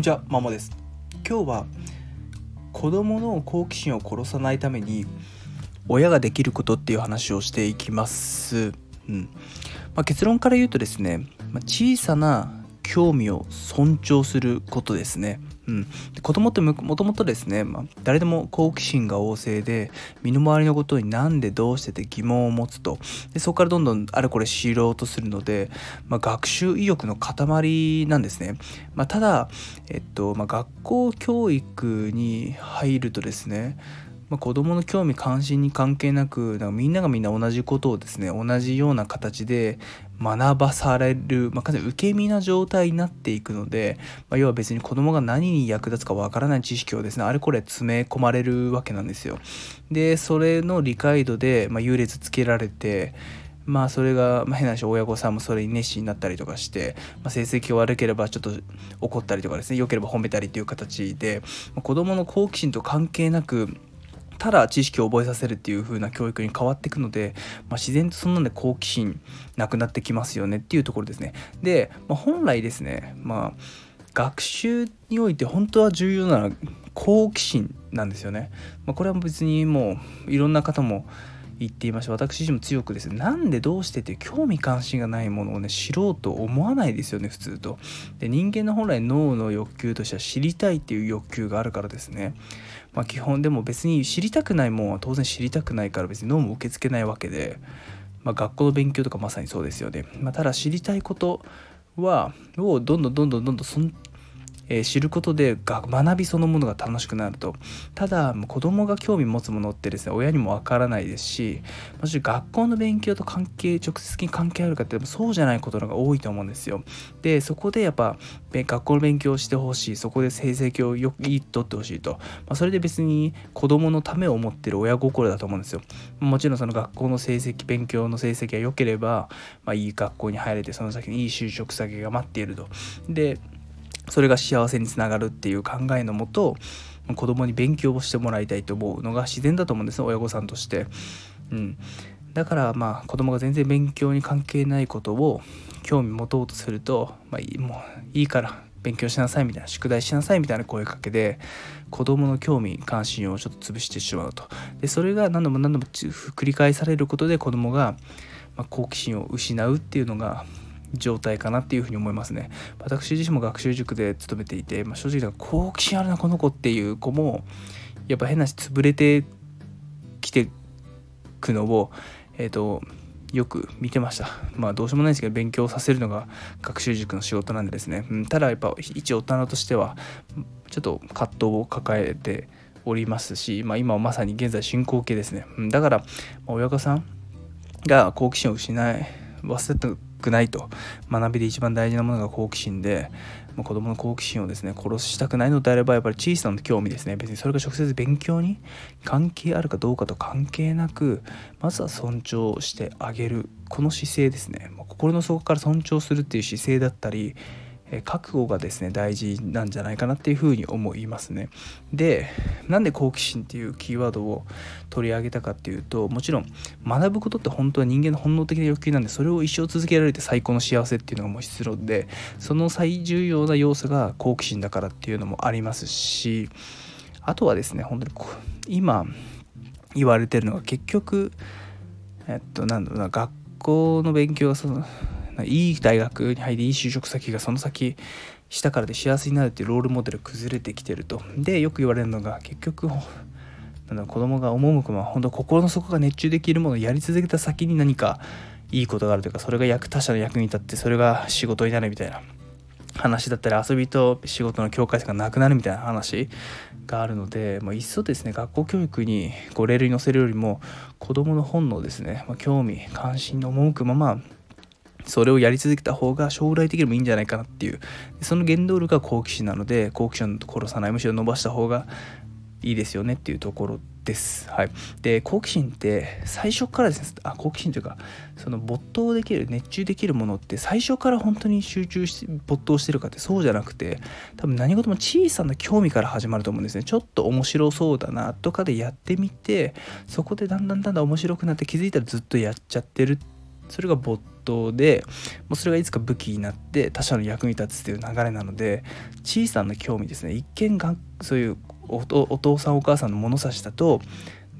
にちは、ママです。今日は子供の好奇心を殺さないために親ができることっていう話をしていきます。うんまあ、結論から言うとですね、まあ、小さな興味を尊重することですね。うん、子供ってもともとですね、まあ、誰でも好奇心が旺盛で身の回りのことに何でどうしてて疑問を持つと。でそこからどんどんあれこれ知ろうとするので、まあ、学習意欲の塊なんですね、まあ、ただ、えっとま学校教育に入るとですねまあ、子どもの興味関心に関係なくみんながみんな同じことをですね同じような形で学ばされる、まあ、かなり受け身な状態になっていくので、まあ、要は別に子供が何に役立つかわからない知識をですねあれこれ詰め込まれるわけなんですよ。でそれの理解度で、ま優劣つけられてまあそれが、まあ、変な話親御さんもそれに熱心になったりとかして、まあ、成績悪ければちょっと怒ったりとかですね良ければ褒めたりという形で、まあ、子どもの好奇心と関係なくただ知識を覚えさせるっていう風な教育に変わっていくので、まあ、自然とそんなんで好奇心なくなってきますよねっていうところですね。で、まあ、本来ですね、まあ、学習において本当は重要なのは好奇心なんですよね。まあ、これは別にもういろんな方も言っていました。私自身も強くです。ねなんでどうしてって興味関心がないものをね知ろうと思わないですよね普通と。で人間の本来脳の欲求としては知りたいっていう欲求があるからですね。まあ基本でも別に知りたくないもんは当然知りたくないから別に脳も受け付けないわけで。まあ、学校の勉強とかまさにそうですよね、まあ、ただ知りたいことはをどんどんどんどんどんどんえ、知ることで学びそのものが楽しくなると。ただ子供が興味持つものってですね親にもわからないですしもし学校の勉強と関係直接的に関係あるかってそうじゃないことのが多いと思うんですよ。でそこでやっぱ学校の勉強をしてほしいそこで成績をよくいいとってほしいと、まあ、それで別に子供のためを思ってる親心だと思うんですよ。もちろんその学校の成績勉強の成績が良ければ、まあ、いい学校に入れてその先にいい就職先が待っていると。でそれが幸せにつながるっていう考えのもと子供に勉強をしてもらいたいと思うのが自然だと思うんですね親御さんとして。うん、だからまあ子供が全然勉強に関係ないことを興味持とうとすると、まあ、いいもういいから勉強しなさいみたいな宿題しなさいみたいな声かけで子供の興味関心をちょっと潰してしまうとでそれが何度も何度も繰り返されることで子供がま好奇心を失うっていうのが状態かなっていうふうに思いますね。私自身も学習塾で勤めていて、まあ、正直な好奇心あるなこの子っていう子もやっぱ変なし潰れてきてくのをえっ、ー、とよく見てました。まあどうしようもないんですけど勉強させるのが学習塾の仕事なんでですね、うん、ただやっぱ一大人としてはちょっと葛藤を抱えておりますし、まあ、今はまさに現在進行形ですね。うん、だから、親御さんが好奇心を失い忘れたくないと。学びで一番大事なものが好奇心で、まあ、子供の好奇心をですね殺したくないのであればやっぱり小さな興味ですね。別にそれが直接勉強に関係あるかどうかと関係なくまずは尊重してあげる。この姿勢ですね、まあ、心の底から尊重するっていう姿勢だったり覚悟がですね大事なんじゃないかなっていうふうに思いますね。でなんで好奇心っていうキーワードを取り上げたかっていうともちろん学ぶことって本当は人間の本能的な欲求なんでそれを一生続けられて最高の幸せっていうのがもう必要でその最重要な要素が好奇心だからっていうのもありますしあとはですね本当に今言われてるのが結局えっとなんだろうな学校の勉強がそのいい大学に入りいい就職先がその先したからで幸せになるっていうロールモデル崩れてきてると。でよく言われるのが結局なんだ子供が赴くまま本当心の底が熱中できるものをやり続けた先に何かいいことがあるというかそれが役他者の役に立ってそれが仕事になるみたいな話だったり遊びと仕事の境界線がなくなるみたいな話があるので、まあ、いっそですね学校教育にこうレールに乗せるよりも子どもの本能ですね、まあ、興味関心の赴くままそれをやり続けた方が将来的にもいいんじゃないかなっていう。その原動力が好奇心なので好奇心を殺さないむしろ伸ばした方がいいですよねっていうところです。はい、で好奇心って最初からですねあ好奇心というかその没頭できる熱中できるものって最初から本当に集中して没頭してるかってそうじゃなくて多分何事も小さな興味から始まると思うんですね。ちょっと面白そうだなとかでやってみてそこでだんだんだんだん面白くなって気づいたらずっとやっちゃってる。それが没頭事でもうそれがいつか武器になって他者の役に立つという流れなので小さな興味ですね。一見がそういうお父さんお母さんの物差しだと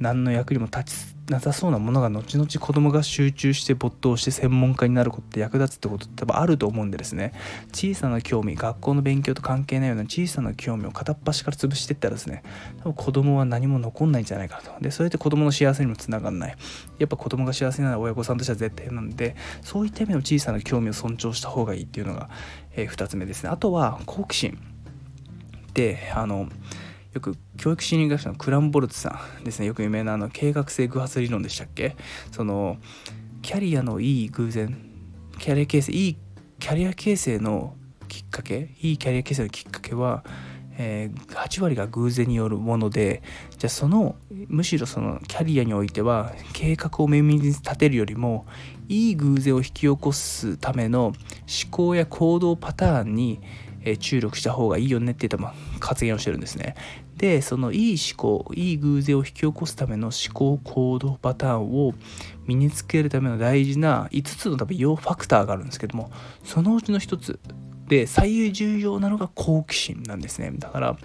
何の役にも立ちなさそうなものが後々子供が集中して没頭して専門家になることって役立つってことって多分あると思うんでですね。小さな興味学校の勉強と関係ないような小さな興味を片っ端から潰していったらですね多分子供は何も残んないんじゃないかなと。でそれって子供の幸せにもつながんない。やっぱ子供が幸せなら親御さんとしては絶対なんでそういった意味の小さな興味を尊重した方がいいっていうのが、えー、2つ目ですね。あとは好奇心。であのよく教育心理学者のクランボルツさんですね。よく有名なあの計画性偶発理論でしたっけ？そのキャリアのいい偶然キャリア形成いいキャリア形成のきっかけ？いいキャリア形成のきっかけは、えー、8割が偶然によるものでじゃあそのむしろそのキャリアにおいては計画を綿密に立てるよりもいい偶然を引き起こすための思考や行動パターンにえ注力した方がいいよねって言った発言をしてるんですね。でそのいい思考いい偶然を引き起こすための思考行動パターンを身につけるための大事な5つの多分要ファクターがあるんですけどもそのうちの1つで最重要なのが好奇心なんですねだから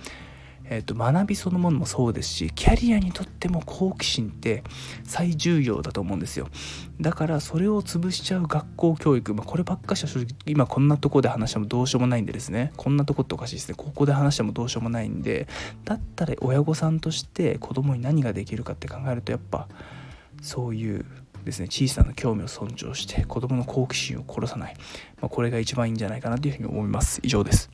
えーと、学びそのものもそうですしキャリアにとっても好奇心って最重要だと思うんですよ。だからそれを潰しちゃう学校教育、まあ、こればっかしは正直今こんなとこで話してもどうしようもないんでですね。こんなとこっておかしいですね。ここで話してもどうしようもないんでだったら親御さんとして子供に何ができるかって考えるとやっぱそういうですね小さな興味を尊重して子供の好奇心を殺さない、まあ、これが一番いいんじゃないかなというふうに思います。以上です。